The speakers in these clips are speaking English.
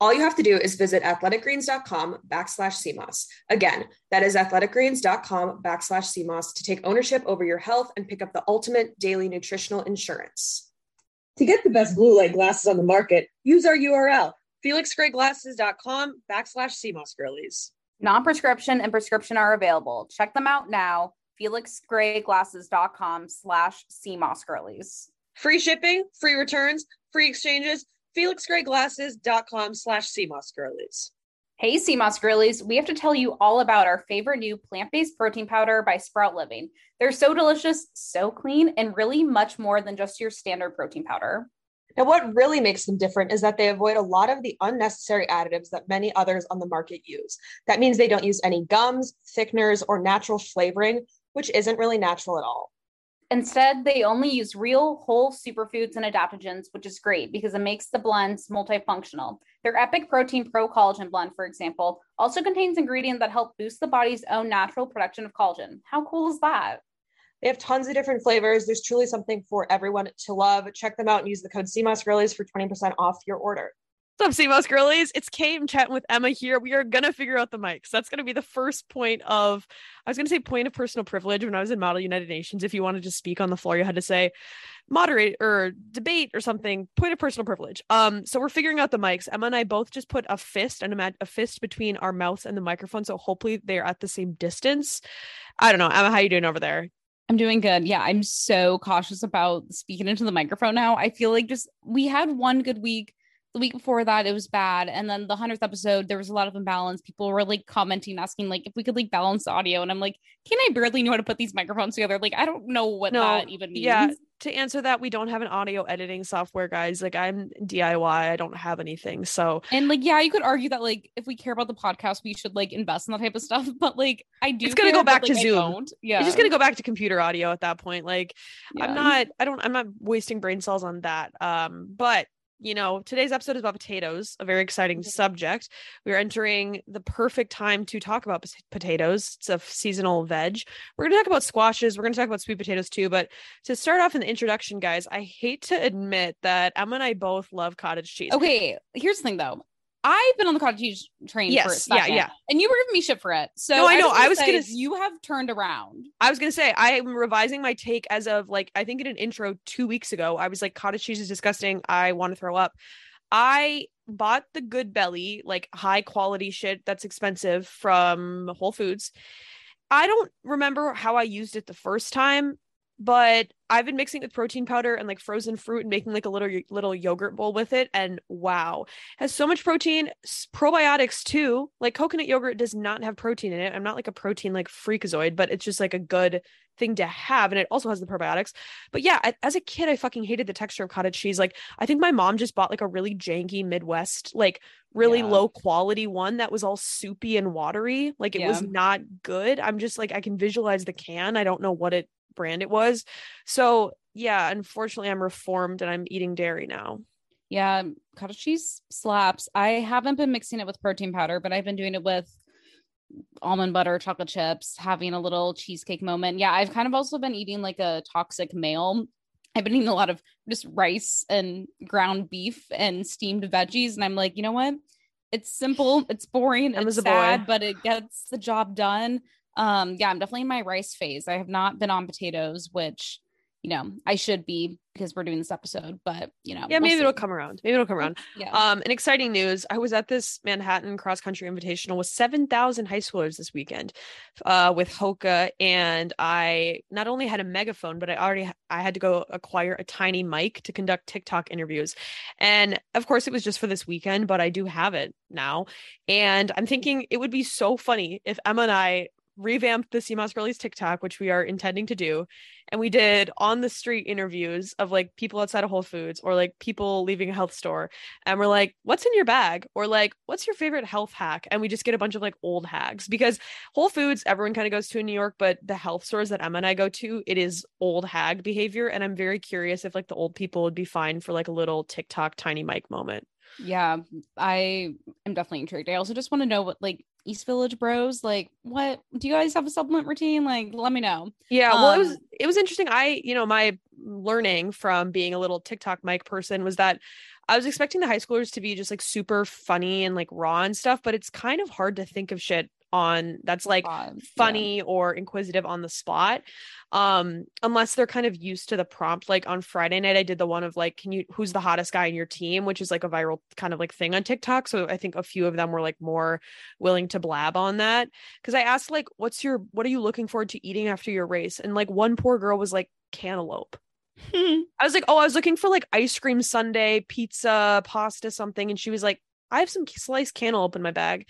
All you have to do is visit athleticgreens.com backslash SEAMOSS. Again, that is athleticgreens.com backslash SEAMOSS to take ownership over your health and pick up the ultimate daily nutritional insurance. To get the best blue light glasses on the market, use our URL, felixgrayglasses.com backslash SEAMOSS girlies. Non-prescription and prescription are available. Check them out now. FelixGrayGlasses.com slash SEAMOSS girlies. Free shipping, free returns, free exchanges, felixgrayglasses.com slash SEAMOSS girlies. Hey, Sea Moss girlies, we have to tell you all about our favorite new plant based protein powder by Sprout Living. They're so delicious, so clean, and really much more than just your standard protein powder. Now, what really makes them different is that they avoid a lot of the unnecessary additives that many others on the market use. That means they don't use any gums, thickeners, or natural flavoring, which isn't really natural at all. Instead, they only use real whole superfoods and adaptogens, which is great because it makes the blends multifunctional. Their Epic Protein Pro Collagen blend, for example, also contains ingredients that help boost the body's own natural production of collagen. How cool is that? They have tons of different flavors. There's truly something for everyone to love. Check them out and use the code Sea Moss Girlies for 20% off your order. What's up, Sea Moss girlies? It's Kate. I'm chatting with Emma here. We are gonna figure out the mics. That's gonna be the first point of I was gonna say point of personal privilege when I was in Model United Nations. If you wanted to speak on the floor, you had to say moderate or debate or something. Point of personal privilege. Um, so we're figuring out the mics. Emma and I both just put a fist and a, a fist between our mouths and the microphone, so hopefully they're at the same distance. I don't know, Emma. How you doing over there? I'm doing good. Yeah, I'm so cautious about speaking into the microphone now. I feel like just we had one good week the week before that it was bad. And then the 100th episode there was a lot of imbalance. People were like commenting asking like if we could like balance the audio. And i'm like can i barely know how to put these microphones together? Like i don't know what no, that even means. Yeah to answer that we don't have an audio editing software guys. Like i'm diy i don't have anything. So and like yeah you could argue that like if we care about the podcast we should like invest in that type of stuff. But like i do it's gonna care, go back but, to like, zoom. yeah. It's just gonna go back to computer audio at that point. Like Yeah. i'm not i don't i'm not wasting brain cells on that. Um but you know, today's episode is about potatoes, a very exciting mm-hmm. subject. We're entering the perfect time to talk about potatoes. It's a seasonal veg. We're going to talk about squashes. We're going to talk about sweet potatoes too. But to start off in the introduction, guys, I hate to admit that Emma and I both love cottage cheese. okay here's the thing though I've been on the cottage cheese train for a Yes, yeah, yeah. and you were giving me shit for it. So No, I know. I was gonna you have turned around. I was gonna say I am revising my take as of like I think in an intro two weeks ago. I was like cottage cheese is disgusting. I want to throw up. I bought the good belly, like high quality shit that's expensive from Whole Foods. I don't remember how I used it the first time, but I've been mixing it with protein powder and like frozen fruit and making like a little little yogurt bowl with it and wow has so much protein. Probiotics too like coconut yogurt does not have protein in it. I'm not like a protein like freakazoid but it's just like a good thing to have and it also has the probiotics. But yeah I, as a kid I fucking hated the texture of cottage cheese. Like I think my mom just bought like a really janky Midwest like really Yeah. low quality one that was all soupy and watery. Like it was not good. I'm just like I can visualize the can. I don't know what it brand it was so yeah, unfortunately, I'm reformed and I'm eating dairy now. Yeah, cottage cheese slaps. I haven't been mixing it with protein powder, but I've been doing it with almond butter, chocolate chips, having a little cheesecake moment. Yeah, I've kind of also been eating like a toxic male. I've been eating a lot of just rice and ground beef and steamed veggies. And I'm like, you know what? It's simple, it's boring, it's a boy. sad, but it gets the job done. Um, yeah, I'm definitely in my rice phase. I have not been on potatoes, which you know I should be because we're doing this episode, but you know, Yeah, we'll maybe it'll come around. Maybe it'll come around. Yeah. Um, and exciting news: I was at this Manhattan cross country invitational with seven thousand high schoolers this weekend, uh, with Hoka, and I not only had a megaphone, but I already I had to go acquire a tiny mic to conduct TikTok interviews, and of course it was just for this weekend, but I do have it now, and I'm thinking it would be so funny if Emma and I revamped the Sea Moss Girlies TikTok, which we are intending to do, and we did on the street interviews of like people outside of Whole Foods or like people leaving a health store. And we're like what's in your bag? Or like what's your favorite health hack? And we just get a bunch of like old hacks because Whole Foods everyone kind of goes to in New York but the health stores that Emma and I go to it is old hag behavior. And I'm very curious if like the old people would be fine for like a little TikTok tiny mic moment Yeah, I am definitely intrigued. I also just want to know what like East Village Bros, like what do you guys have a supplement routine? Like, let me know. Yeah, well, it was Um, it was interesting. I, you know, my learning from being a little TikTok mic person was that I was expecting the high schoolers to be just like super funny and like raw and stuff, but it's kind of hard to think of shit on that's like Uh, yeah. funny or inquisitive on the spot um unless they're kind of used to the prompt like on friday night i did the one of like can you who's the hottest guy in your team which is like a viral kind of like thing on tiktok so i think a few of them were like more willing to blab on that because i asked like what's your what are you looking forward to eating after your race and like one poor girl was like cantaloupe I was like, oh, I was looking for like ice cream sundae, pizza, pasta, something. And she was like, I have some sliced cantaloupe in my bag.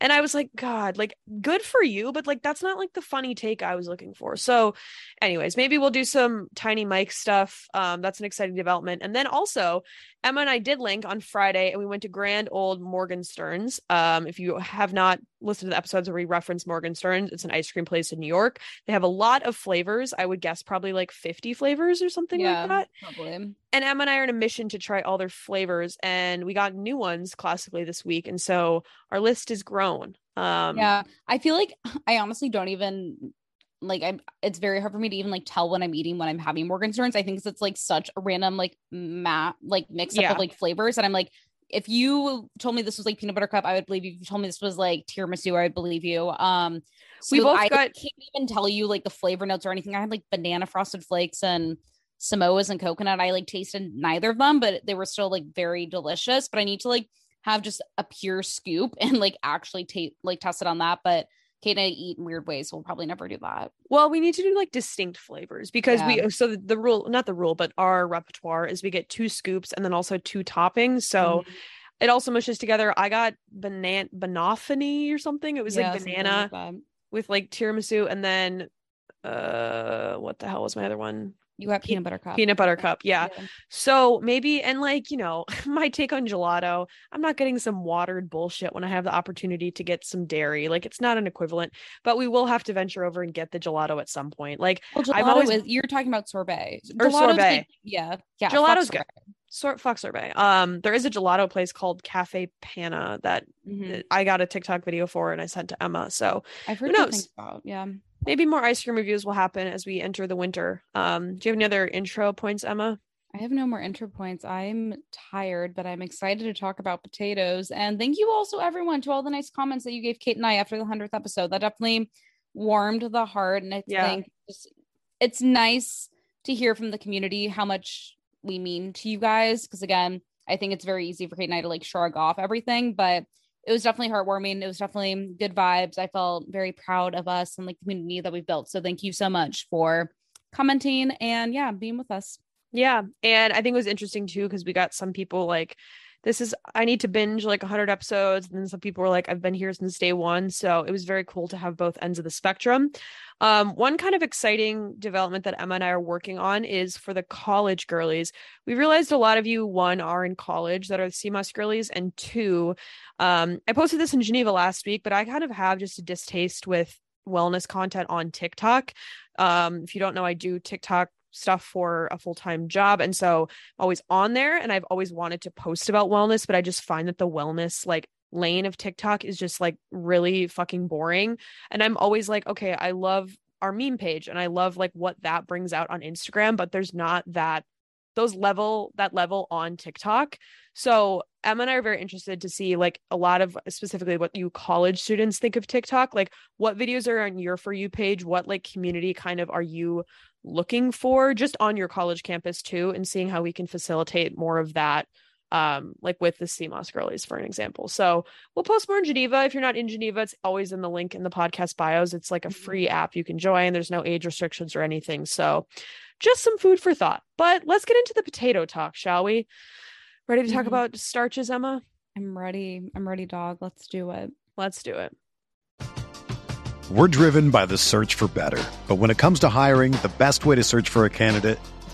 And I was like, God, like good for you, but like that's not like the funny take I was looking for. So, anyways, maybe we'll do some tiny mic stuff. Um, that's an exciting development. And then also, Emma and I did link on Friday and we went to Grand Old Morgenstern's. Um, if you have not listened to the episodes where we reference Morgenstern's, it's an ice cream place in New York. They have a lot of flavors. I would guess probably like 50 flavors or something yeah, like that probably. and Emma and I are on a mission to try all their flavors, and we got new ones classically this week, and so our list is grown. Um, yeah, I feel like I honestly don't even like I'm it's very hard for me to even like tell when I'm eating when I'm having Morgenstern's. I think it's like such a random like mat like mix up Yeah. of like flavors. And I'm like, if you told me this was like peanut butter cup, I would believe you. If you told me this was like tiramisu, I would believe you. Um We both I got- can't even tell you like the flavor notes or anything. I had like banana frosted flakes and Samoas and coconut. I like tasted neither of them, but they were still like very delicious. But I need to like have just a pure scoop and like actually taste like test it on that. But Kate and I eat in weird ways, so we'll probably never do that. Well, we need to do like distinct flavors because Yeah. we so the, the rule, not the rule, but our repertoire is we get two scoops and then also two toppings. So Mm-hmm. it also mushes together. I got banana banoffany or something. It was Yeah, like banana that. with like tiramisu, and then uh, what the hell was my other one? You got peanut butter cup. Peanut butter cup. Yeah. So maybe, and like, you know, my take on gelato, I'm not getting some watered bullshit when I have the opportunity to get some dairy. Like, it's not an equivalent, but we will have to venture over and get the gelato at some point. Like, Well, I'm always- is you're talking about sorbet Or Gelato's sorbet. like- yeah, yeah. Gelato's good. sorbet. sort fuck sorbet. Um, there is a gelato place called Caffè Panna that Mhm. I got a TikTok video for and I sent to Emma. So I've heard who knows? about. Yeah. Maybe more ice cream reviews will happen as we enter the winter. Um, do you have any other intro points, Emma? I have no more intro points. I'm tired, but I'm excited to talk about potatoes. And thank you also, everyone, to all the nice comments that you gave Kate and I after the 100th episode. That definitely warmed the heart. And I Yeah. think just, it's nice to hear from the community how much we mean to you guys. Because again, I think it's very easy for Kate and I to like shrug off everything, but it was definitely heartwarming. It was definitely good vibes. I felt very proud of us and the community that we've built. So thank you so much for commenting and yeah, being with us. Yeah. And I think it was interesting too, because we got some people like, this is, I need to binge like 100 episodes. And then some people were like, I've been here since day one. So it was very cool to have both ends of the spectrum. Um, one kind of exciting development that Emma and I are working on is for the college girlies. We realized a lot of you, one, are in college that are the Sea Moss girlies, and two, um, I posted this in Geneva last week, but I kind of have just a distaste with wellness content on TikTok. Um, if you don't know, I do TikTok stuff for a full-time job. And so I'm always on there and I've always wanted to post about wellness but I just find that the wellness like lane of TikTok is just like really fucking boring. And I'm always like okay I love our meme page and I love like what that brings out on Instagram but there's not that those level that level on TikTok. So Emma and I are very interested to see like a lot of specifically what you college students think of TikTok. Like what videos are on your for you page? What like community kind of are you looking for just on your college campus too, and seeing how we can facilitate more of that um, like with the Sea Moss girlies, for an example. So we'll post more in Geneva. If you're not in Geneva, it's always in the link in the podcast bios. It's like a mm-hmm. free app you can join. There's no age restrictions or anything. So just some food for thought. But let's get into the potato talk, shall we? Ready to talk mm-hmm. about starches, Emma? I'm ready. I'm ready, dog. Let's do it. Let's do it. We're driven by the search for better. But when it comes to hiring, the best way to search for a candidate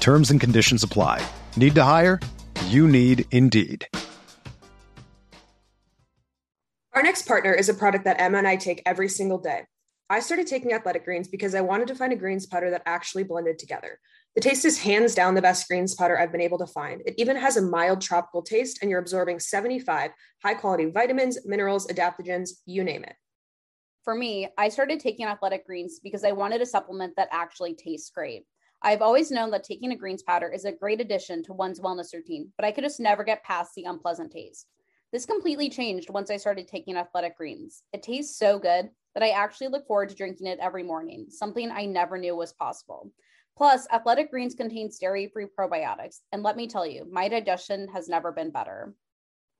Terms and conditions apply. Need to hire? You need Indeed. Our next partner is a product that Emma and I take every single day. I started taking athletic greens because I wanted to find a greens powder that actually blended together. The taste is hands down the best greens powder I've been able to find. It even has a mild tropical taste, and you're absorbing 75 high quality vitamins, minerals, adaptogens, you name it. For me, I started taking athletic greens because I wanted a supplement that actually tastes great. I've always known that taking a greens powder is a great addition to one's wellness routine, but I could just never get past the unpleasant taste. This completely changed once I started taking athletic greens. It tastes so good that I actually look forward to drinking it every morning, something I never knew was possible. Plus, athletic greens contain dairy free probiotics. And let me tell you, my digestion has never been better.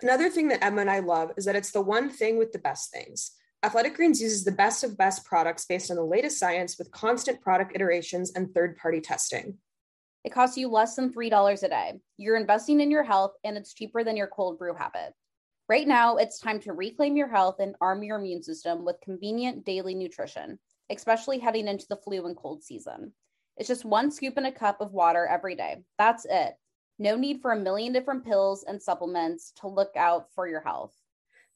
Another thing that Emma and I love is that it's the one thing with the best things. Athletic Greens uses the best of best products based on the latest science with constant product iterations and third party testing. It costs you less than $3 a day. You're investing in your health, and it's cheaper than your cold brew habit. Right now, it's time to reclaim your health and arm your immune system with convenient daily nutrition, especially heading into the flu and cold season. It's just one scoop in a cup of water every day. That's it. No need for a million different pills and supplements to look out for your health.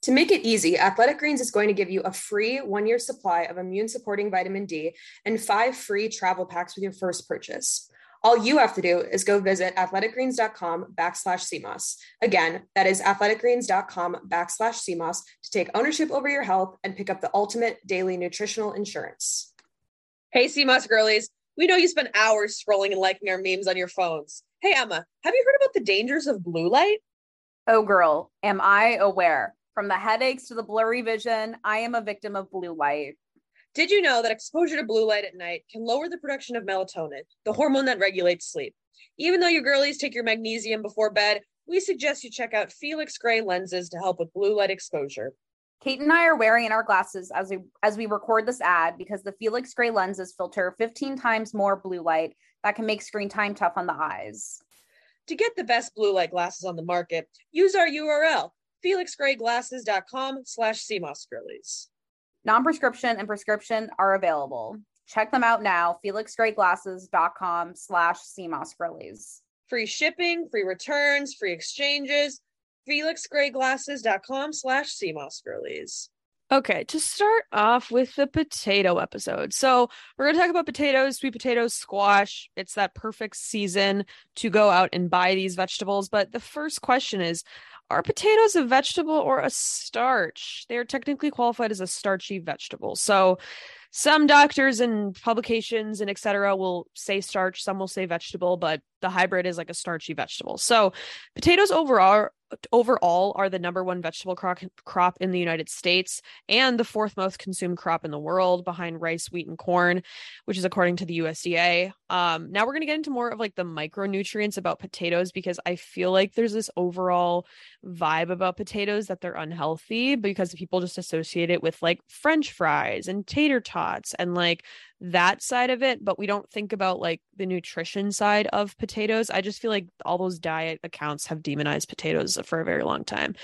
To make it easy, Athletic Greens is going to give you a free one year supply of immune supporting vitamin D and five free travel packs with your first purchase. All you have to do is go visit athleticgreens.com backslash SEAMOSS. Again, that is athleticgreens.com backslash SEAMOSS to take ownership over your health and pick up the ultimate daily nutritional insurance. Hey, Sea Moss girlies. We know you spend hours scrolling and liking our memes on your phones. Hey, Emma, have you heard about the dangers of blue light? Oh, girl, am I aware? From the headaches to the blurry vision, I am a victim of blue light. Did you know that exposure to blue light at night can lower the production of melatonin, the hormone that regulates sleep? Even though you girlies take your magnesium before bed, we suggest you check out Felix Gray lenses to help with blue light exposure. Kate and I are wearing our glasses as we as we record this ad because the Felix Gray lenses filter 15 times more blue light that can make screen time tough on the eyes. To get the best blue light glasses on the market, use our URL, felixgrayglasses.com slash seamossgirlies. Non-prescription and prescription are available. Check them out now, felixgrayglasses.com slash seamossgirlies. Free shipping, free returns, free exchanges. FelixGrayGlasses.com slash SEAMOSS girlies. Okay, to start off with the potato episode. So, we're going to talk about potatoes, sweet potatoes, squash. It's that perfect season to go out and buy these vegetables. But the first question is Are potatoes a vegetable or a starch? They are technically qualified as a starchy vegetable. So, some doctors and publications and etc will say starch some will say vegetable but the hybrid is like a starchy vegetable so potatoes overall overall are the number one vegetable crop, crop in the United States and the fourth most consumed crop in the world behind rice, wheat, and corn, which is according to the USDA. Um, now we're going to get into more of like the micronutrients about potatoes because I feel like there's this overall vibe about potatoes that they're unhealthy because people just associate it with like French fries and tater tots and like that side of it, but we don't think about like the nutrition side of potatoes. I just feel like all those diet accounts have demonized potatoes for a very long time.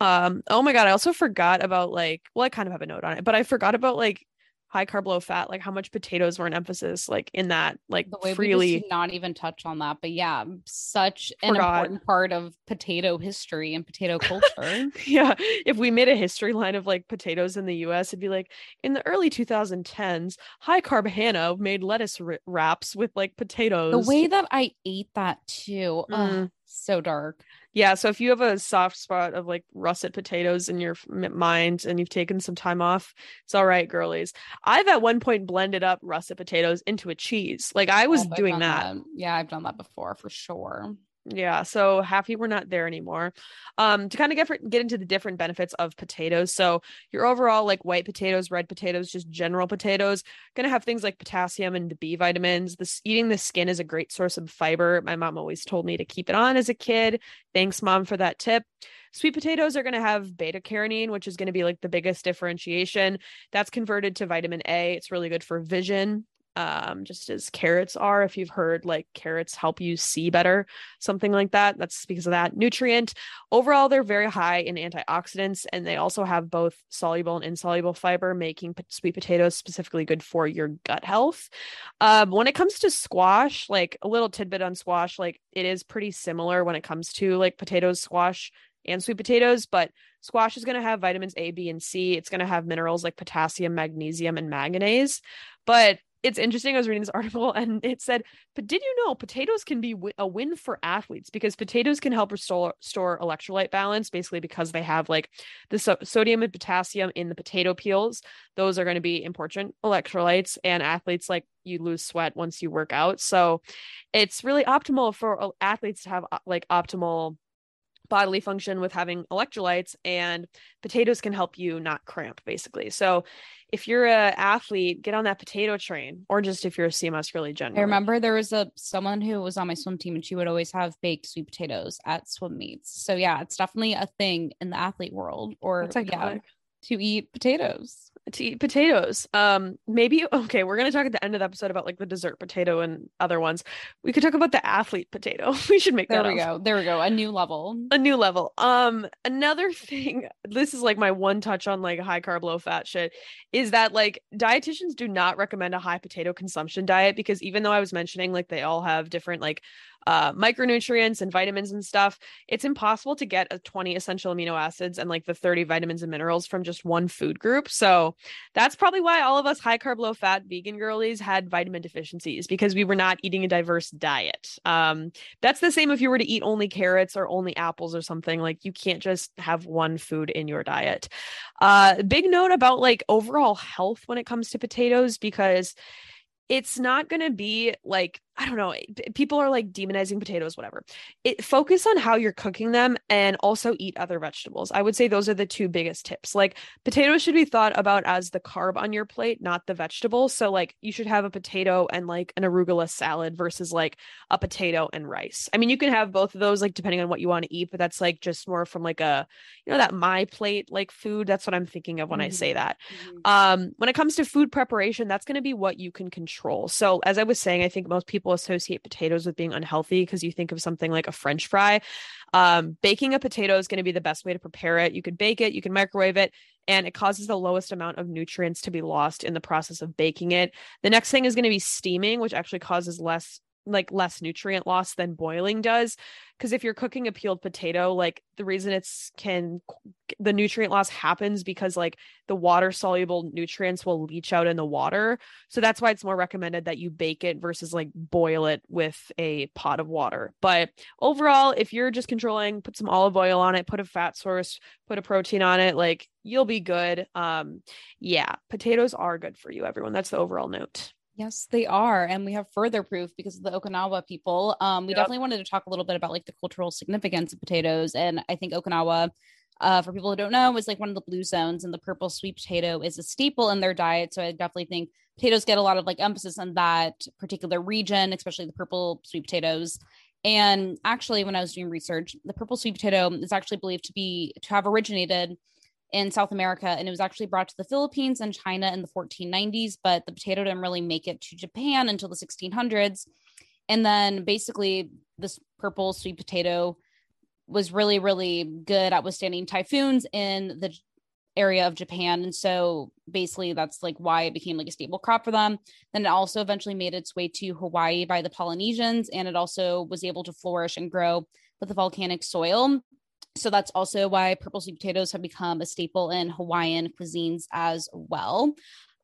Um, oh my god, I also forgot about like, well, I kind of have a note on it, but I forgot about like high carb low fat like how much potatoes were an emphasis like in that like the way Freelee we just did not even touch on that but yeah such an Forgot. important part of potato history and potato culture yeah if we made a history line of like potatoes in the us it'd be like in the early 2010s high carb hannah made lettuce r- wraps with like potatoes the way that i ate that too ugh, Mm. so dark yeah so if you have a soft spot of like russet potatoes in your mind and you've taken some time off it's all right girlies. I've at one point blended up russet potatoes into a cheese. Like i oh, was Oh, doing done that. Yeah i've done that before for sure Yeah, so happy we're not there anymore. Um, to kind of get get into the different benefits of potatoes. So your overall like white potatoes, red potatoes, just general potatoes, gonna have things like potassium and the B vitamins. This eating the skin is a great source of fiber. My mom always told me to keep it on as a kid. Thanks, mom, for that tip. Sweet potatoes are going to have beta carotene, which is going to be like the biggest differentiation. That's converted to vitamin A. It's really good for vision um just as carrots are if you've heard like carrots help you see better something like that. That's because of that nutrient. Overall they're very high in antioxidants and they also have both soluble and insoluble fiber making sweet potatoes specifically good for your gut health. Um when it comes to squash like a little tidbit on squash like it is pretty similar when it comes to like potatoes squash and sweet potatoes but squash is going to have vitamins a b and c. It's going to have minerals like potassium magnesium and manganese. But it's interesting. I was reading this article and it said, but did you know potatoes can be wi- a win for athletes because potatoes can help restore store electrolyte balance, basically because they have like the so- sodium and potassium in the potato peels. Those are going to be important electrolytes, and athletes like you lose sweat once you work out. So it's really optimal for athletes to have uh, like optimal bodily function with having electrolytes and potatoes can help you not cramp basically so if you're a athlete get on that potato train or just if you're a cms really generally. i remember there was a someone who was on my swim team and she would always have baked sweet potatoes at swim meets. So yeah it's definitely a thing in the athlete world or That's yeah. To eat potatoes to eat potatoes. Um, maybe okay, we're gonna talk at the end of the episode about like the dessert potato and other ones. We could talk about the athlete potato. we should make there that we up. go there we go a new level a new level. Um, another thing, this is like my one touch on like high carb, low fat shit, is that like dietitians do not recommend a high potato consumption diet because even though I was mentioning like they all have different like uh micronutrients and vitamins and stuff, it's impossible to get a 20 essential amino acids and like the 30 vitamins and minerals from just one food group. So that's probably why all of us high carb, low fat vegan girlies had vitamin deficiencies because we were not eating a diverse diet. Um, that's the same if you were to eat only carrots or only apples or something like you can't just have one food in your diet uh big note about like overall health when it comes to potatoes because it's not going to be like I don't know. People are like demonizing potatoes, whatever. It focus on how you're cooking them and also eat other vegetables. I would say those are the two biggest tips. Like potatoes should be thought about as the carb on your plate, not the vegetable. So like you should have a potato and like an arugula salad versus like a potato and rice. I mean, you can have both of those like depending on what you want to eat, but that's like just more from like a you know that my plate like food. That's what I'm thinking of when I Mhm. say that. Um, when it comes to food preparation, that's going to be what you can control. So, as I was saying, I think most people associate potatoes with being unhealthy because you think of something like a French fry. Um, baking a potato is going to be the best way to prepare it. You could bake it, you can microwave it, and it causes the lowest amount of nutrients to be lost in the process of baking it. The next thing is going to be steaming, which actually causes less like less nutrient loss than boiling does because if you're cooking a peeled potato like the reason it's can the nutrient loss happens because like the water soluble nutrients will leach out in the water. So that's why it's more recommended that you bake it versus like boil it with a pot of water. But overall if you're just controlling put some olive oil on it put a fat source put a protein on it like you'll be good. Um yeah potatoes are good for you everyone. That's the overall note Yes, they are. And we have further proof because of the Okinawa people. Um, we Yep. definitely wanted to talk a little bit about like the cultural significance of potatoes. And I think Okinawa, uh, for people who don't know, is like one of the blue zones, and the purple sweet potato is a staple in their diet. So I definitely think potatoes get a lot of like emphasis on that particular region, especially the purple sweet potatoes. And actually, when I was doing research, the purple sweet potato is actually believed to be to have originated in South America, and it was actually brought to the Philippines and China in the 1490s. But the potato didn't really make it to Japan until the 1600s. And then basically, this purple sweet potato was really, really good at withstanding typhoons in the area of Japan. And so basically, that's like why it became like a staple crop for them. Then it also eventually made its way to Hawaii by the Polynesians, and it also was able to flourish and grow with the volcanic soil. So that's also why purple sweet potatoes have become a staple in Hawaiian cuisines as well.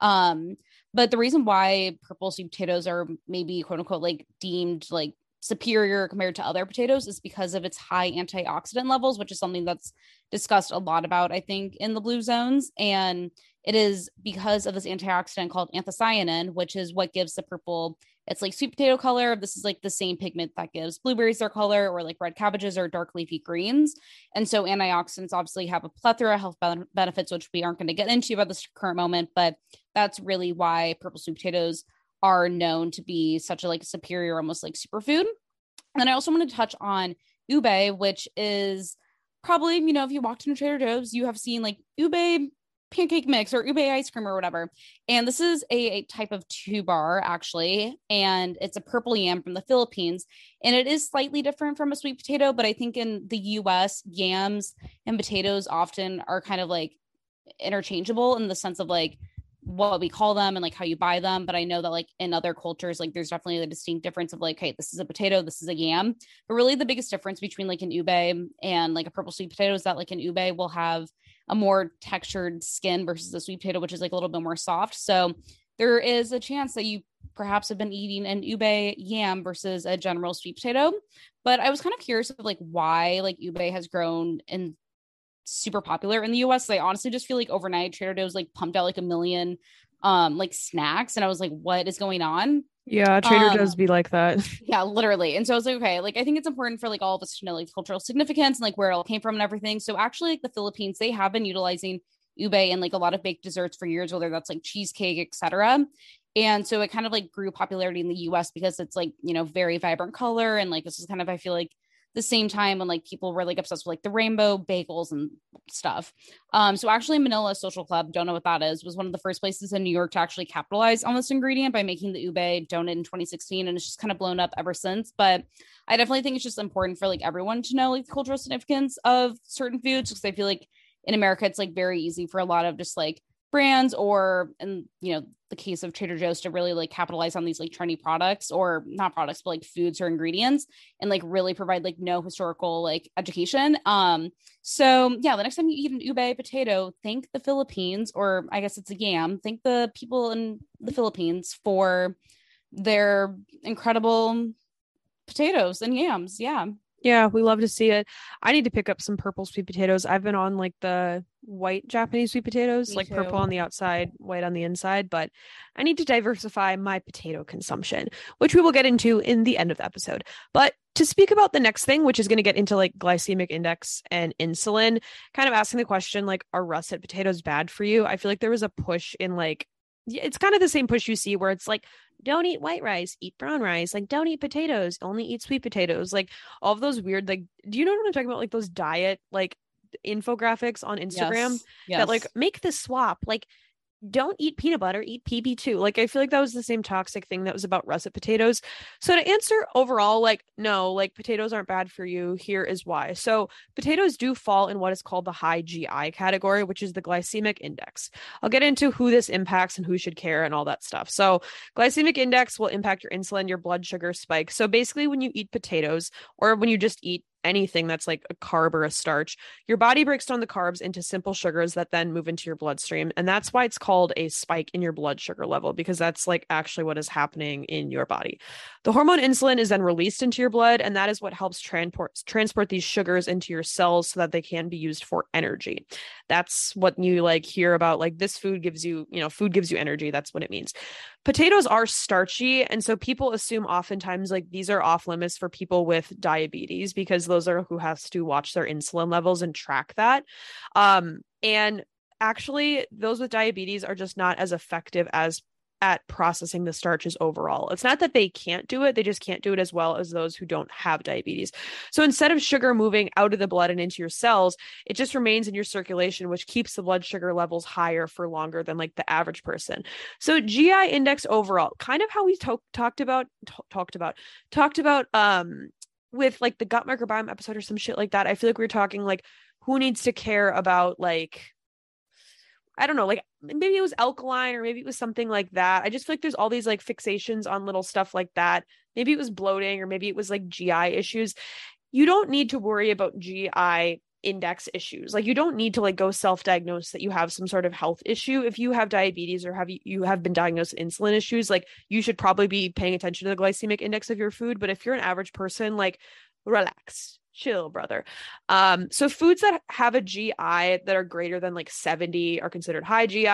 Um, but the reason why purple sweet potatoes are maybe quote unquote like deemed like superior compared to other potatoes is because of its high antioxidant levels, which is something that's discussed a lot about, I think, in the blue zones. And it is because of this antioxidant called anthocyanin, which is what gives the purple it's like sweet potato color. This is like the same pigment that gives blueberries their color, or like red cabbages or dark leafy greens. And so antioxidants obviously have a plethora of health ben- benefits, which we aren't going to get into at this current moment, but that's really why purple sweet potatoes are known to be such a like superior, almost like superfood. And I also want to touch on ube, which is probably, you know, if you walked into Trader Joe's, you have seen like ube pancake mix or ube ice cream or whatever. And this is a, a type of tuber actually, and it's a purple yam from the Philippines. And it is slightly different from a sweet potato, but I think in the US, yams and potatoes often are kind of like interchangeable in the sense of like what we call them and like how you buy them. But I know that like in other cultures, like there's definitely a distinct difference of like, hey, this is a potato, this is a yam. But really the biggest difference between like an ube and like a purple sweet potato is that like an ube will have a more textured skin versus a sweet potato, which is like a little bit more soft. So there is a chance that you perhaps have been eating an ube yam versus a general sweet potato. But I was kind of curious of like why like ube has grown and super popular in the US. I honestly just feel like overnight Trader Joe's like pumped out like a million um like snacks and I was like what is going on? Yeah, Trader Um, Joe's be like that. Yeah, literally. And so I was like, okay, like I think it's important for like all of us to know like cultural significance and like where it all came from and everything. So actually, like the Philippines, they have been utilizing ube and like a lot of baked desserts for years, whether that's like cheesecake, etc. And so it kind of like grew popularity in the US because it's like, you know, very vibrant color. And like this is kind of, I feel like the same time when like people were like obsessed with like the rainbow bagels and stuff. Um, so actually Manila Social Club, don't know what that is, was one of the first places in New York to actually capitalize on this ingredient by making the ube donut in 2016. And it's just kind of blown up ever since. But I definitely think it's just important for like everyone to know like the cultural significance of certain foods because I feel like in America it's like very easy for a lot of just like brands or in you know the case of Trader Joe's to really like capitalize on these like trendy products or not products but like foods or ingredients and like really provide like no historical like education. Um so yeah the next time you eat an ube potato thank the Philippines or I guess it's a yam thank the people in the Philippines for their incredible potatoes and yams. Yeah Yeah, we love to see it. I need to pick up some purple sweet potatoes. I've been on like the white Japanese sweet potatoes, Me like too. purple on the outside, white on the inside, but I need to diversify my potato consumption, which we will get into in the end of the episode. But to speak about the next thing, which is going to get into like glycemic index and insulin, kind of asking the question like, are russet potatoes bad for you? I feel like there was a push in like, it's kind of the same push you see where it's like, don't eat white rice, eat brown rice. Like, don't eat potatoes, only eat sweet potatoes. Like, all of those weird, like, do you know what I'm talking about? Like, those diet, like, infographics on Instagram yes, yes. that, like, make the swap. Like, don't eat peanut butter, eat PB2. Like, I feel like that was the same toxic thing that was about russet potatoes. So, to answer overall, like, no, like potatoes aren't bad for you. Here is why. So, potatoes do fall in what is called the high GI category, which is the glycemic index. I'll get into who this impacts and who should care and all that stuff. So, glycemic index will impact your insulin, your blood sugar spike. So, basically, when you eat potatoes or when you just eat anything that's like a carb or a starch, your body breaks down the carbs into simple sugars that then move into your bloodstream. And that's why it's called a spike in your blood sugar level, because that's like actually what is happening in your body. The hormone insulin is then released into your blood, and that is what helps transport transport these sugars into your cells so that they can be used for energy. That's what you like hear about like this food gives you, you know, food gives you energy. That's what it means potatoes are starchy and so people assume oftentimes like these are off limits for people with diabetes because those are who has to watch their insulin levels and track that. Um and actually those with diabetes are just not as effective as at processing the starches overall. It's not that they can't do it, they just can't do it as well as those who don't have diabetes. So instead of sugar moving out of the blood and into your cells, it just remains in your circulation, which keeps the blood sugar levels higher for longer than like the average person. So GI index overall, kind of how we talked about t- talked about talked about um with like the gut microbiome episode or some shit like that. I feel like we we're talking like who needs to care about like I don't know, like maybe it was alkaline or maybe it was something like that. I just feel like there's all these like fixations on little stuff like that. Maybe it was bloating or maybe it was like GI issues. You don't need to worry about GI index issues. Like you don't need to like go self-diagnose that you have some sort of health issue. If you have diabetes or have you, you have been diagnosed with insulin issues, like you should probably be paying attention to the glycemic index of your food. But if you're an average person, like relax chill brother. Um so foods that have a gi that are greater than like 70 are considered high gi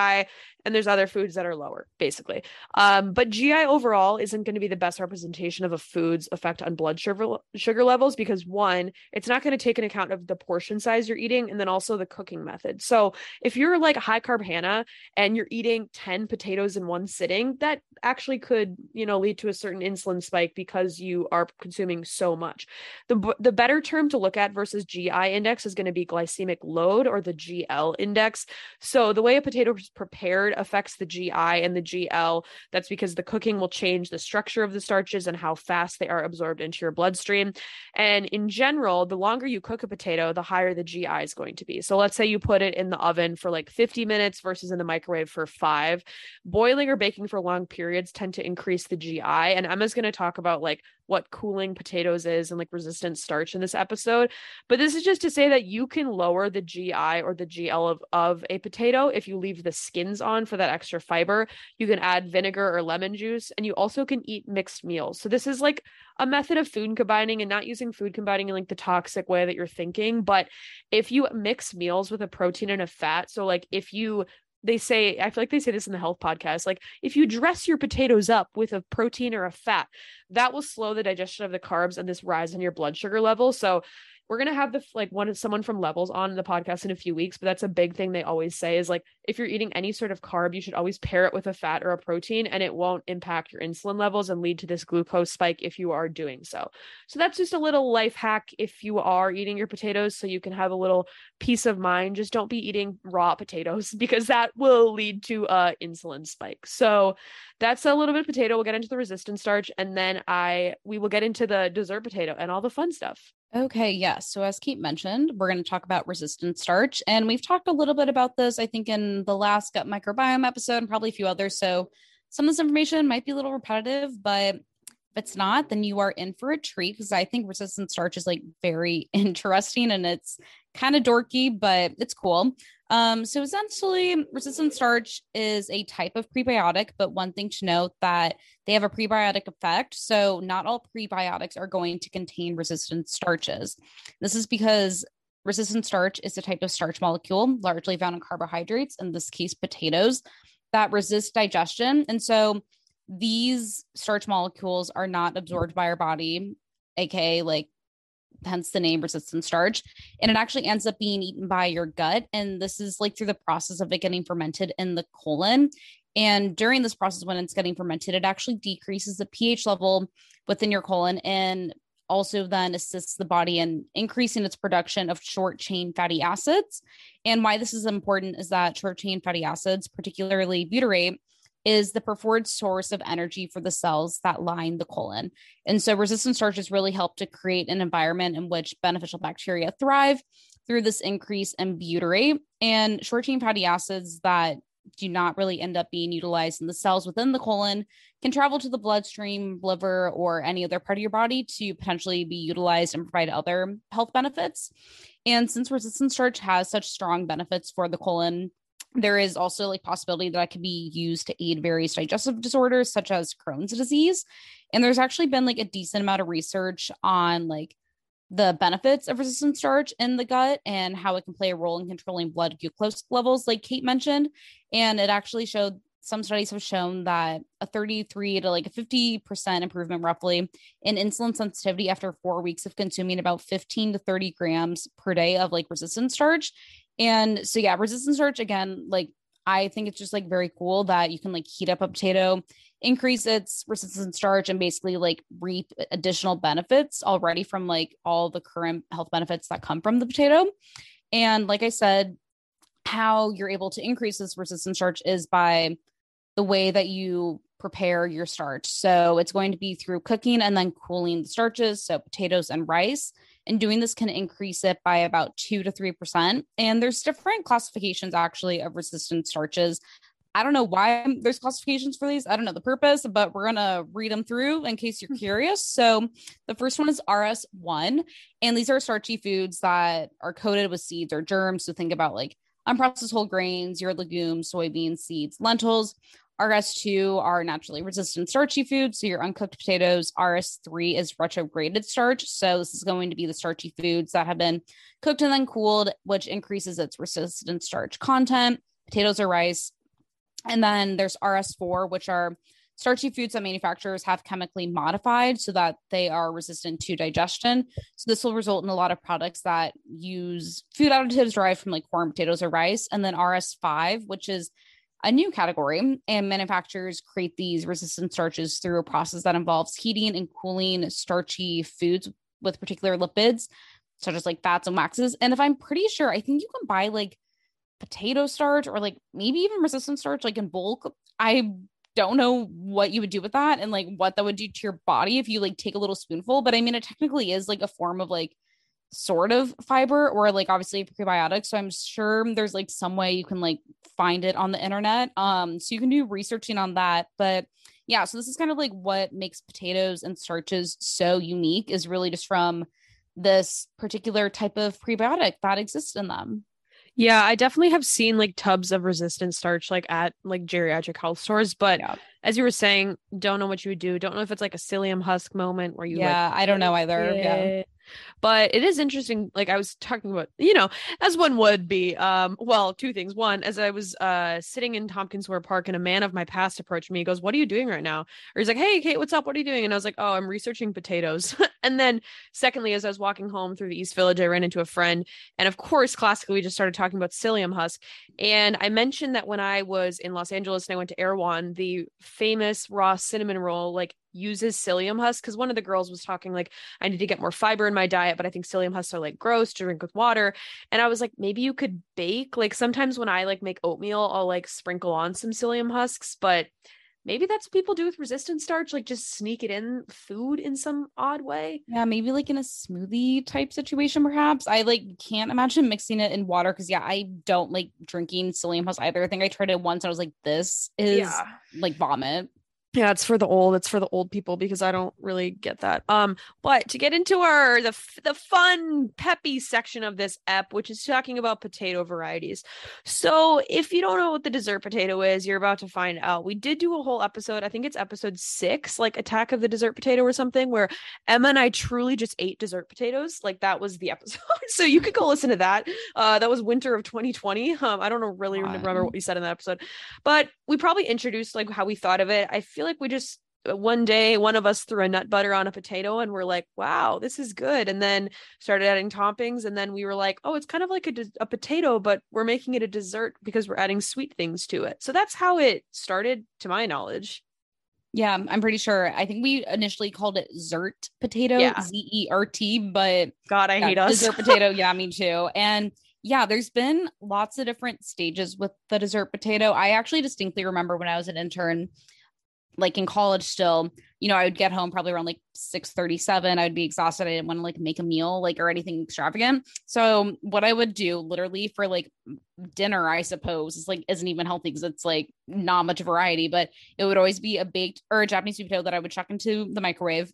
and there's other foods that are lower basically. Um but gi overall isn't going to be the best representation of a food's effect on blood sugar sugar levels because one it's not going to take an account of the portion size you're eating and then also the cooking method. So if you're like a high carb hannah and you're eating 10 potatoes in one sitting that actually could you know lead to a certain insulin spike because you are consuming so much. The the better term to look at versus GI index is going to be glycemic load or the GL index. So the way a potato is prepared affects the GI and the GL. That's because the cooking will change the structure of the starches and how fast they are absorbed into your bloodstream. And in general, the longer you cook a potato, the higher the GI is going to be. So let's say you put it in the oven for like 50 minutes versus in the microwave for five. Boiling or baking for long periods tend to increase the GI. And Emma's going to talk about like what cooling potatoes is and like resistant starch in this episode. But this is just to say that you can lower the GI or the GL of, of a potato if you leave the skins on for that extra fiber. You can add vinegar or lemon juice, and you also can eat mixed meals. So this is like a method of food combining and not using food combining in like the toxic way that you're thinking. But if you mix meals with a protein and a fat, so like if you they say i feel like they say this in the health podcast like if you dress your potatoes up with a protein or a fat that will slow the digestion of the carbs and this rise in your blood sugar level. So we're gonna have the like one someone from levels on the podcast in a few weeks but that's a big thing they always say is like if you're eating any sort of carb you should always pair it with a fat or a protein and it won't impact your insulin levels and lead to this glucose spike if you are doing so. So that's just a little life hack if you are eating your potatoes so you can have a little peace of mind. Just don't be eating raw potatoes because that will lead to uh insulin spike. So that's a little bit of potato. We'll get into the resistant starch and then i we will get into the dessert potato and all the fun stuff Okay, yes. So, as Kate mentioned, we're going to talk about resistant starch. And we've talked a little bit about this, I think, in the last gut microbiome episode and probably a few others. So, some of this information might be a little repetitive, but if it's not, then you are in for a treat because I think resistant starch is like very interesting and it's kind of dorky, but it's cool. Um, so essentially, resistant starch is a type of prebiotic, but one thing to note that they have a prebiotic effect. So not all prebiotics are going to contain resistant starches. This is because resistant starch is a type of starch molecule largely found in carbohydrates, in this case, potatoes, that resist digestion. And so these starch molecules are not absorbed by our body, aka like hence the name resistant starch. And it actually ends up being eaten by your gut. And this is like through the process of it getting fermented in the colon. And during this process, when it's getting fermented, it actually decreases the pH level within your colon and also then assists the body in increasing its production of short chain fatty acids. And why this is important is that short chain fatty acids, particularly butyrate, is the preferred source of energy for the cells that line the colon. And so resistant starches really help to create an environment in which beneficial bacteria thrive through this increase in butyrate and short chain fatty acids that do not really end up being utilized in the cells within the colon can travel to the bloodstream, liver, or any other part of your body to potentially be utilized and provide other health benefits. And since resistant starch has such strong benefits for the colon, there is also like possibility that it could be used to aid various digestive disorders such as Crohn's disease. And there's actually been like a decent amount of research on like the benefits of resistant starch in the gut and how it can play a role in controlling blood glucose levels, like Kate mentioned. And it actually showed some studies have shown that a 33 to like a 50% improvement roughly in insulin sensitivity after four weeks of consuming about 15 to 30 grams per day of like resistant starch. And so, yeah, resistant starch, again, like I think it's just like very cool that you can like heat up a potato increase its resistant starch and basically like reap additional benefits already from like all the current health benefits that come from the potato. And like I said, how you're able to increase this resistant starch is by the way that you prepare your starch. So it's going to be through cooking and then cooling the starches, so potatoes and rice. And doing this can increase it by about two to 3%. And there's different classifications actually of resistant starches. I don't know why there's classifications for these. I don't know the purpose, but we're going to read them through in case you're hmm. curious. So, the first one is RS1, and these are starchy foods that are coated with seeds or germs. So, think about like unprocessed whole grains, your legumes, soybeans, seeds, lentils. RS2 are naturally resistant starchy foods. So, your uncooked potatoes. RS3 is retrograded starch. So, this is going to be the starchy foods that have been cooked and then cooled, which increases its resistant starch content. Potatoes or rice and then there's RS4, which are starchy foods that manufacturers have chemically modified so that they are resistant to digestion. So this will result in a lot of products that use food additives derived from like corn, potatoes, or rice. And then RS5, which is a new category, and manufacturers create these resistant starches through a process that involves heating and cooling starchy foods with particular lipids, such as like fats and waxes. And if I'm pretty sure, I think you can buy like potato starch or like maybe even resistant starch like in bulk. I don't know what you would do with that and like what that would do to your body if you like take a little spoonful, but I mean it technically is like a form of like sort of fiber or like obviously prebiotic so i'm sure there's like some way you can like find it on the internet um so you can do researching on that but yeah so this is kind of like what makes potatoes and starches so unique is really just from this particular type of prebiotic that exists in them yeah, I definitely have seen like tubs of resistant starch like at like geriatric health stores, but yeah. as you were saying, don't know what you would do. Don't know if it's like a psyllium husk moment where you Yeah, like, I don't know either. Yeah. But it is interesting. Like I was talking about, you know, as one would be. Um, well, two things. One, as I was uh sitting in Tompkins Square Park and a man of my past approached me. He goes, What are you doing right now? Or he's like, Hey, Kate, what's up? What are you doing? And I was like, Oh, I'm researching potatoes. and then secondly, as I was walking home through the East Village, I ran into a friend. And of course, classically, we just started talking about psyllium husk. And I mentioned that when I was in Los Angeles and I went to Erewhon, the famous raw cinnamon roll, like uses psyllium husk because one of the girls was talking like I need to get more fiber in my diet, but I think psyllium husks are like gross to drink with water. And I was like, maybe you could bake. Like sometimes when I like make oatmeal, I'll like sprinkle on some psyllium husks, but maybe that's what people do with resistant starch, like just sneak it in food in some odd way. Yeah, maybe like in a smoothie type situation, perhaps. I like can't imagine mixing it in water because yeah, I don't like drinking psyllium husk either. I think I tried it once. and I was like, this is yeah. like vomit yeah it's for the old it's for the old people because i don't really get that. Um but to get into our the the fun peppy section of this ep which is talking about potato varieties. So if you don't know what the dessert potato is you're about to find out. We did do a whole episode i think it's episode six like attack of the dessert potato or something where emma and i truly just ate dessert potatoes. Like that was the episode. So you could go listen to that. Uh that was winter of 2020 um i don't know really remember what we said in that episode but we probably introduced like how we thought of it. I feel like we just uh, one day one of us threw a nut butter on a potato and we're like wow this is good and then started adding toppings and then we were like oh it's kind of like a, a potato but we're making it a dessert because we're adding sweet things to it so that's how it started to my knowledge Yeah, I'm pretty sure. I think we initially called it zert potato, Yeah. Z E R T, but God, I yeah, hate us. dessert potato. Yeah, me too. And yeah, there's been lots of different stages with the dessert potato. I actually distinctly remember when I was an intern, like in college still, you know, I would get home probably around like 6 37. I'd be exhausted. I didn't want to like make a meal like or anything extravagant. So what I would do literally for like dinner, I suppose, is like isn't even healthy because it's like not much variety, but it would always be a baked or a Japanese sweet potato that I would chuck into the microwave.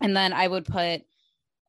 And then I would put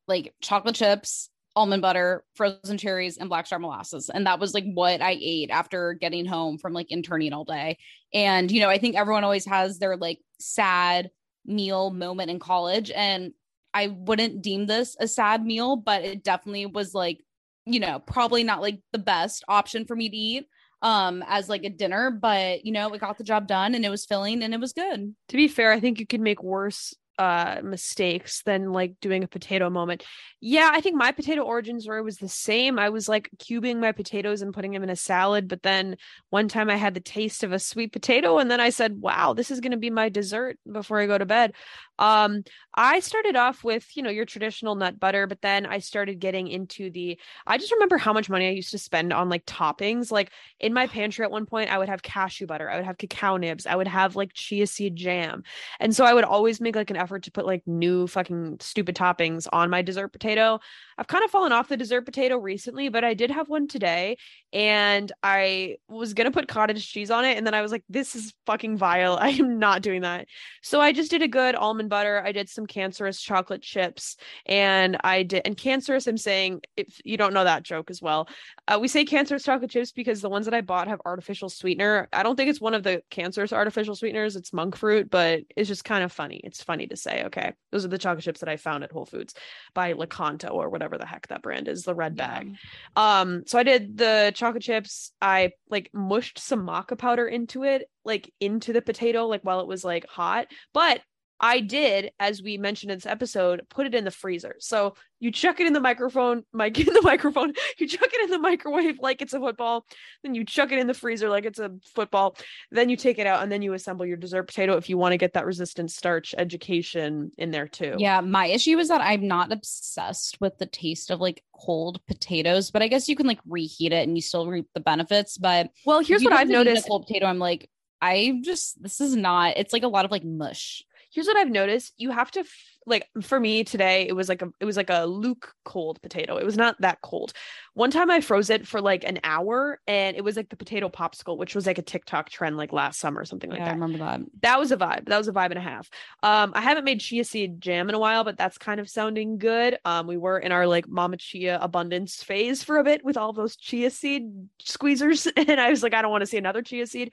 like chocolate chips, almond butter, frozen cherries, and blackstrap molasses. And that was like what I ate after getting home from like interning all day. And, you know, I think everyone always has their like sad meal moment in college. And I wouldn't deem this a sad meal, but it definitely was like, you know, probably not like the best option for me to eat um as like a dinner but you know it got the job done and it was filling and it was good to be fair, I think you could make worse uh mistakes than like doing a potato moment. Yeah, I think my potato origin story was the same. I was like cubing my potatoes and putting them in a salad, but then one time I had the taste of a sweet potato and then I said, "Wow, this is going to be my dessert before I go to bed." Um I started off with, you know, your traditional nut butter, but then I started getting into the I just remember how much money I used to spend on like toppings. Like in my oh. pantry at one point, I would have cashew butter, I would have cacao nibs, I would have like chia seed jam. And so I would always make like an effort to put like new fucking stupid toppings on my dessert potato. I've kind of fallen off the dessert potato recently, but I did have one today and I was going to put cottage cheese on it and then I was like this is fucking vile. I am not doing that. So I just did a good almond butter. I did some cancerous chocolate chips and I did and cancerous I'm saying if you don't know that joke as well. Uh, we say cancerous chocolate chips because the ones that I bought have artificial sweetener. I don't think it's one of the cancerous artificial sweeteners. It's monk fruit, but it's just kind of funny. It's funny to say. Okay, those are the chocolate chips that I found at Whole Foods by Lakanto or whatever the heck that brand is, the red bag. Um, so I did the chocolate chips. I like mushed some maca powder into it, like into the potato, like while it was like hot. But I did, as we mentioned in this episode, put it in the freezer. So you chuck it in the microphone, mic in the microphone, you chuck it in the microwave like it's a football, then you chuck it in the freezer like it's a football, then you take it out and then you assemble your dessert potato if you want to get that resistant starch education in there too. Yeah, my issue is that I'm not obsessed with the taste of like cold potatoes, but I guess you can like reheat it and you still reap the benefits. But Well, here's what I've noticed. cold potato, I'm like, I just this is not. It's like a lot of like mush. Here's what I've noticed. You have to like for me today, it was like a it was like a Luke cold potato. It was not that cold. One time I froze it for like an hour and it was like the potato popsicle, which was like a TikTok trend like last summer or something like yeah, I remember that. That was a vibe. That was a vibe and a half. Um, I haven't made chia seed jam in a while, but that's kind of sounding good. Um, we were in our like mama chia abundance phase for a bit with all those chia seed squeezers, and I was like, I don't want to see another chia seed.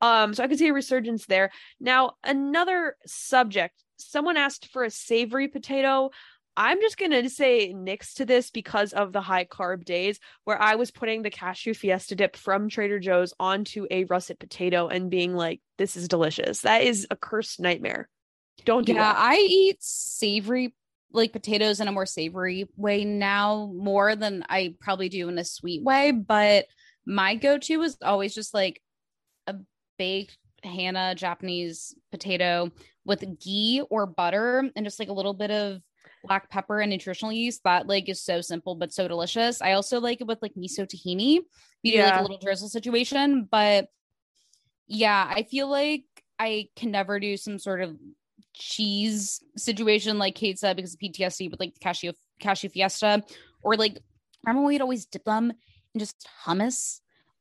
Um, so I could see a resurgence there. Now, another subject. Someone asked for a savory potato. I'm just going to say nix to this because of the high carb days where I was putting the cashew fiesta dip from Trader Joe's onto a russet potato and being like, this is delicious. That is a cursed nightmare. Don't do Yeah, that. I eat savory like potatoes in a more savory way now more than I probably do in a sweet way. But my go-to is always just like a baked Hannah Japanese potato with ghee or butter and just like a little bit of black pepper and nutritional yeast. That like is so simple but so delicious. I also like it with like miso tahini. You do like a little drizzle situation, but yeah, I feel like I can never do some sort of cheese situation like Kate said because of PTSD with like the cashew cashew fiesta or like remember we'd always dip them in just hummus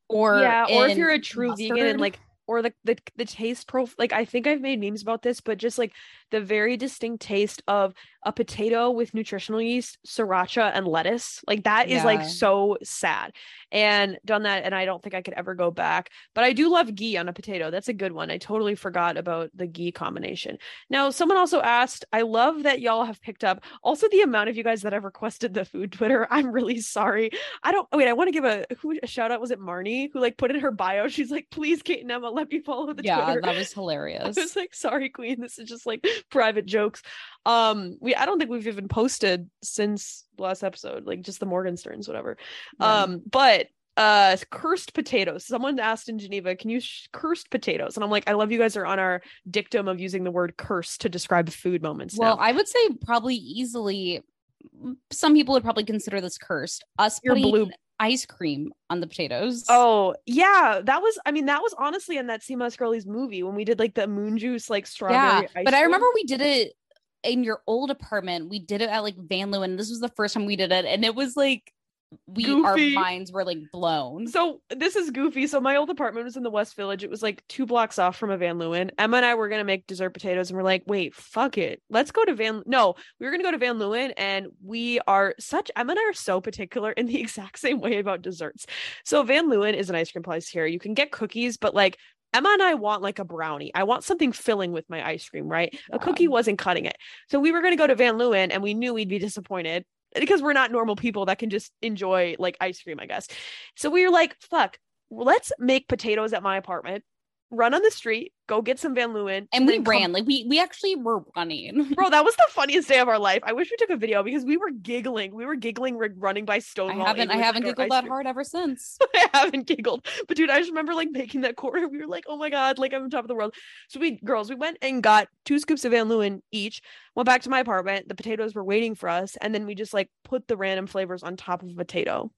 or yeah, or if you're a true vegan and like or the the the taste profile like I think I've made memes about this, but just like the very distinct taste of a potato with nutritional yeast, sriracha, and lettuce. Like that is like so sad. And done that, and I don't think I could ever go back. But I do love ghee on a potato. That's a good one. I totally forgot about the ghee combination. Now, someone also asked, I love that y'all have picked up also the amount of you guys that have requested the food Twitter. I'm really sorry. I don't wait, I want to give a who a shout out. Was it Marnie who like put in her bio? She's like, please, Kate and Emma, let me follow the yeah, Twitter. that was hilarious. I was like, sorry, Queen. This is just like private jokes. Um, we I don't think we've even posted since last episode, like just the Morgensterns, whatever. Yeah. Um, but uh cursed potatoes. Someone asked in Geneva, "Can you sh- cursed potatoes?" And I'm like, I love you guys are on our dictum of using the word curse to describe food moments. Well, now. I would say probably easily. Some people would probably consider this cursed. Us Your putting blue- ice cream on the potatoes. Oh yeah, that was. I mean, that was honestly in that Sea Moss Girlies movie when we did like the moon juice, like strawberry. yeah. But I remember we did it in your old apartment. We did it at like Van Leeuwen. This was the first time we did it, and it was like we our minds were like blown. So this is goofy. So my old apartment was in the West Village. It was like two blocks off from a Van Leeuwen. Emma and I were gonna make dessert potatoes, and we're like, wait, fuck it, let's go to Van. No, we were gonna go to Van Leeuwen, and we are such. Emma and I are so particular in the exact same way about desserts. So Van Leeuwen is an ice cream place here. You can get cookies, but like. Emma and I want like a brownie. I want something filling with my ice cream, right? A cookie wasn't cutting it. So we were going to go to Van Leeuwen and we knew we'd be disappointed because we're not normal people that can just enjoy like ice cream, I guess. So we were like, fuck, let's make potatoes at my apartment, run on the street, go get some Van Leeuwen. and we then come- ran like we we actually were running. Bro, that was the funniest day of our life. I wish we took a video because we were giggling. We were giggling running by I haven't I haven't giggled that hard ever since. I haven't giggled. But dude, I just remember like making that corner. We were like, oh my God, like I'm on top of the world. So we girls, we went and got two scoops of Van Leeuwen each, went back to my apartment. The potatoes were waiting for us, and then we just like put the random flavors on top of a potato.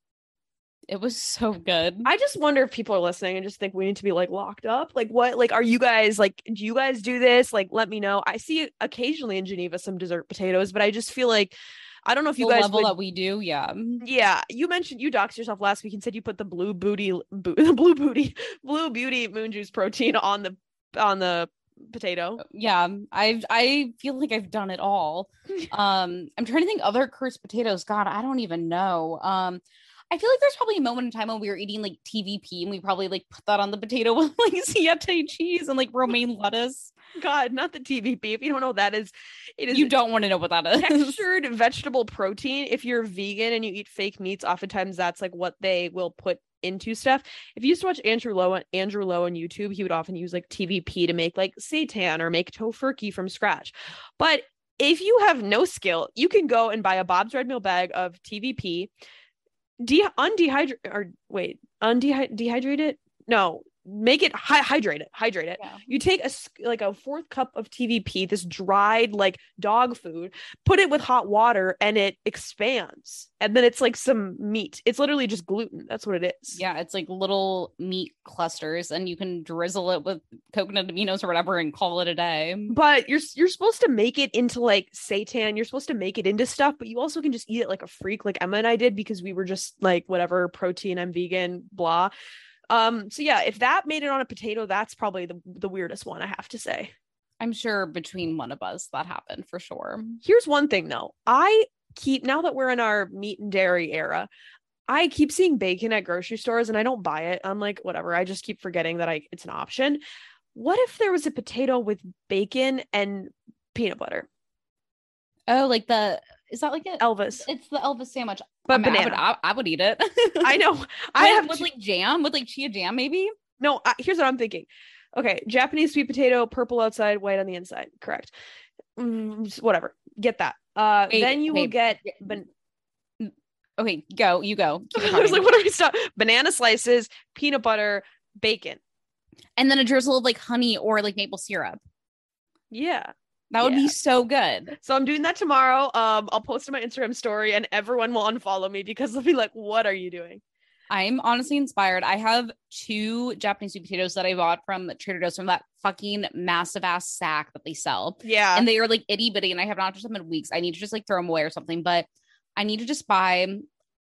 It was so good. I just wonder if people are listening and just think we need to be like locked up. Like what like are you guys like do you guys do this? Like let me know. I see occasionally in Geneva some dessert potatoes, but I just feel like I don't know if you the guys level would- that we do, yeah. yeah, you mentioned you doxed yourself last week and said you put the blue booty, bo- the blue booty, blue beauty moon juice protein on the on the potato. Yeah, I've I feel like I've done it all. Um, I'm trying to think other cursed potatoes. God, I don't even know. Um, I feel like there's probably a moment in time when we were eating like TVP and we probably like put that on the potato with like siete cheese and like romaine lettuce. God, not the TVP. If you don't know what that is, it is You don't want to know what that is. textured vegetable protein. If you're vegan and you eat fake meats, oftentimes that's like what they will put into stuff. If you used to watch Andrew Lowe, Andrew Lowe on YouTube, he would often use like TVP to make like seitan or make tofurkey from scratch. But if you have no skill, you can go and buy a Bob's Red Mill bag of TVP, de- undehydrate or wait, undehydrate dehydrate it? No, make it hy- hydrate it, hydrate it. Yeah. You take a like a fourth cup of TVP, this dried like dog food, put it with hot water, and it expands. And then it's like some meat. It's literally just gluten. That's what it is. Yeah, it's like little meat clusters, and you can drizzle it with coconut aminos or whatever and call it a day. But you're you're supposed to make it into like seitan. You're supposed to make it into stuff, but you also can just eat it like a freak, like Emma and I did because we were just like whatever protein. I'm vegan, blah. Um. So yeah, if that made it on a potato, that's probably the the weirdest one I have to say. I'm sure between one of us that happened for sure. Here's one thing though. I keep now that we're in our meat and dairy era, I keep seeing bacon at grocery stores and I don't buy it. I'm like, whatever. I just keep forgetting that I it's an option. What if there was a potato with bacon and peanut butter? Oh, like the is that like it? Elvis. It's the Elvis sandwich. But I, mean, I would, banana. I, I would eat it. I know. I have with like jam, with like chia jam, maybe. no, I, here's what I'm thinking. Okay, Japanese sweet potato, purple outside, white on the inside. Correct. Mm, whatever. Get that. Uh Wait, then you will get yeah, ban- Okay, go. You go. I was like, what are we stop? Banana slices, peanut butter, bacon. and then a drizzle of like honey or like maple syrup. Yeah. That would Yeah. be so good. So I'm doing that tomorrow. Um, I'll post on my Instagram story, and everyone will unfollow me because they'll be like, "What are you doing?" I'm honestly inspired. I have two Japanese sweet potatoes that I bought from Trader Joe's from that fucking massive ass sack that they sell. Yeah, and they are like itty bitty, and I have not touched them in weeks. I need to just like throw them away or something, but I need to just buy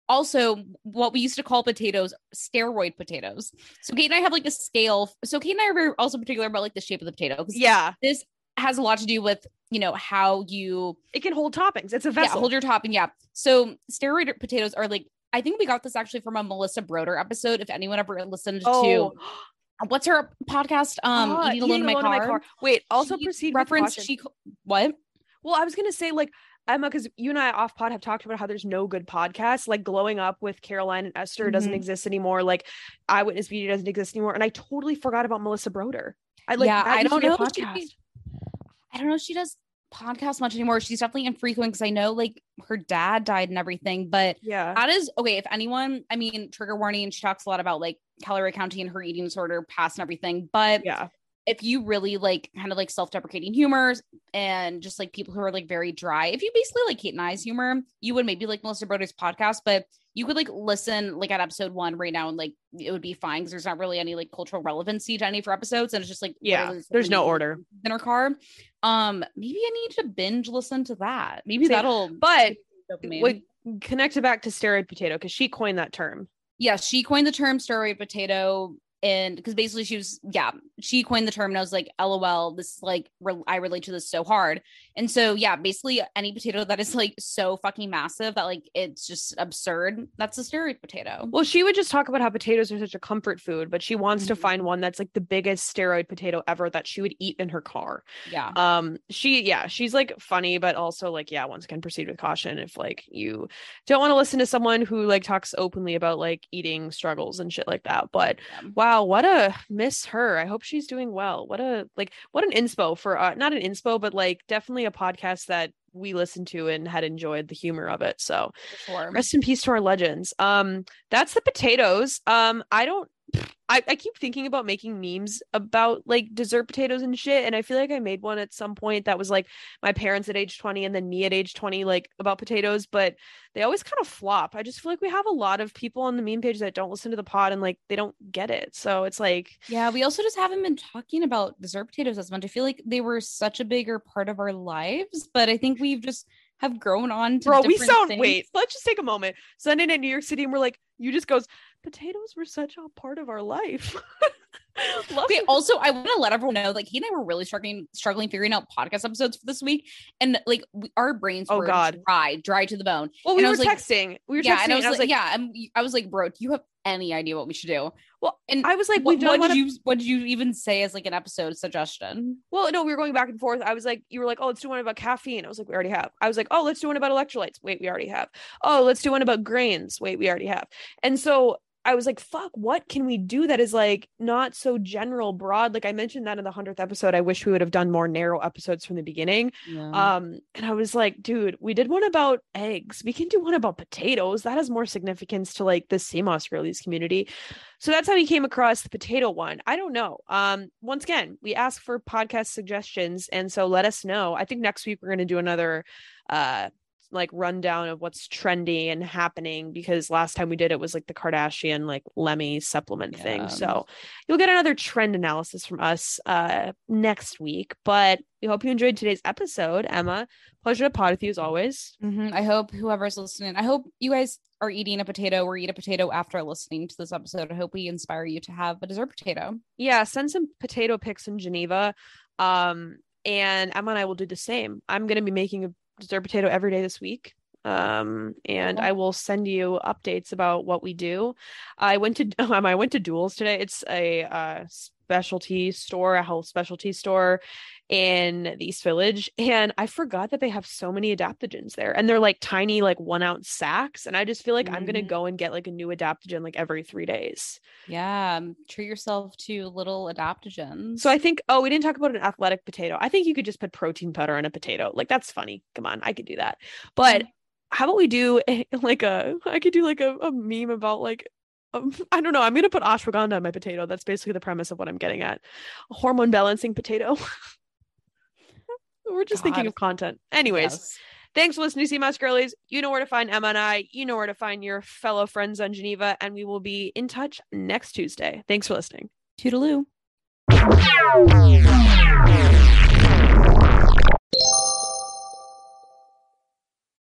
also what we used to call potatoes, steroid potatoes. So Kate and I have like a scale. So Kate and I are also particular about like the shape of the potato yeah, this has a lot to do with you know how you it can hold toppings. It's a yeah, vessel. hold your topping. Yeah. So steroid potatoes are like I think we got this actually from a Melissa Broder episode. If anyone ever listened oh, to what's her podcast? Um, ah, eating alone, in, my car. Wait, also She proceed reference. She what? Well, I was gonna say like Emma, because you and I off pod have talked about how there's no good podcasts. Like glowing up with Caroline and Esther doesn't Mhm. exist anymore. Like Eyewitness Beauty doesn't exist anymore. And I totally forgot about Melissa Broder. I like Yeah, I don't know she- podcast. I don't know. if She does podcast much anymore. She's definitely infrequent because I know like her dad died and everything. But Yeah. that is okay. If anyone, I mean, trigger warning, she talks a lot about like calorie counting and her eating disorder past and everything. But Yeah. If you really like kind of like self-deprecating humors and just like people who are like very dry, if you basically like Kate and I's humor, you would maybe like Melissa Broder's podcast, but you could like listen like at episode one right now and like it would be fine because there's not really any like cultural relevancy to any of her episodes and it's just like Yeah, there's no order. in her car. Um, maybe I need to binge listen to that. Maybe Same. that'll But like connect it back to steroid potato because she coined that term. yeah, she coined the term steroid potato. And because basically she was, yeah, she coined the term and I was like, LOL, this is like, re- I relate to this so hard. And so, yeah, basically any potato that is like so fucking massive that like it's just absurd, that's a steroid potato. Well, she would just talk about how potatoes are such a comfort food, but she wants to Mhm. find one that's like the biggest steroid potato ever that she would eat in her car. Yeah. Um, she, yeah, she's like funny, but also like, yeah, once again, proceed with caution if like you don't want to listen to someone who like talks openly about like eating struggles and shit like that. But Yeah. wow, what a miss her. I hope she's doing well. What a like, what an inspo for uh, not an inspo, but like definitely a podcast that we listened to and had enjoyed the humor of it. So sure. rest in peace to our legends um that's the potatoes um i don't I, I keep thinking about making memes about like dessert potatoes and shit and i feel like i made one at some point that was like my parents at age 20 and then me at age 20 like about potatoes but they always kind of flop i just feel like we have a lot of people on the meme page that don't listen to the pod and like they don't get it so it's like Yeah, we also just haven't been talking about dessert potatoes as much. I feel like they were such a bigger part of our lives, but I think we've just have grown on to bro we sound things. wait let's just take a moment sunday night new york city and we're like you just goes potatoes were such a part of our life Okay, also I want to let everyone know, like he and I were really struggling struggling figuring out podcast episodes for this week, and like we, our brains Oh, were God. dry, dry to the bone. Well, we And I were was like- texting. We were yeah, texting, and I was, like, like, yeah, and I was like, bro, do you have any idea what we should do? Well, and I was like, what, what did of- you what did you even say as like an episode suggestion? well, no, we were going back and forth. I was like, you were like, oh, let's do one about caffeine. I was like, we already have. I was like, oh, let's do one about electrolytes. Wait, we already have. Oh, let's do one about grains. Wait, we already have. And so I was like, fuck, what can we do that is like not so general, broad? Like I mentioned that in the hundredth episode. I wish we would have done more narrow episodes from the beginning. Yeah. Um, and I was like, dude, we did one about eggs. We can do one about potatoes. That has more significance to like the Sea Moss girlies community. So that's how we came across the potato one. I don't know. Um, once again, we ask for podcast suggestions, and so let us know. I think next week we're gonna do another uh like rundown of what's trendy and happening because last time we did it was like the Kardashian like Lemme supplement Yeah. thing. So you'll get another trend analysis from us uh next week. But we hope you enjoyed today's episode, Emma. Pleasure to pod with you as always. Mhm. I hope whoever's listening, I hope you guys are eating a potato or eat a potato after listening to this episode. I hope we inspire you to have a dessert potato. Yeah, send some potato pics in Geneva. Um, and Emma and I will do the same. I'm gonna be making a dessert potato every day this week. Um, and I will send you updates about what we do. I went to um, I went to Dual's today. It's a uh specialty store, a health specialty store in the East Village, and I forgot that they have so many adaptogens there, and they're like tiny, like one ounce sacks. And I just feel like I'm gonna Mhm. go and get like a new adaptogen like every three days. Yeah, um, treat yourself to little adaptogens. So I think, oh, we didn't talk about an athletic potato. I think you could just put protein powder on a potato. Like that's funny. Come on, I could do that. But how about we do like a? I could do like a, a meme about like. Um, I don't know. I'm gonna put ashwagandha on my potato. That's basically the premise of what I'm getting at. A hormone balancing potato. We're just thinking of content. Anyways, Yes. thanks for listening to Sea Moss Girlies. You know where to find Emma and I. You know where to find your fellow friends on Geneva, and we will be in touch next Tuesday. Thanks for listening. Toodaloo.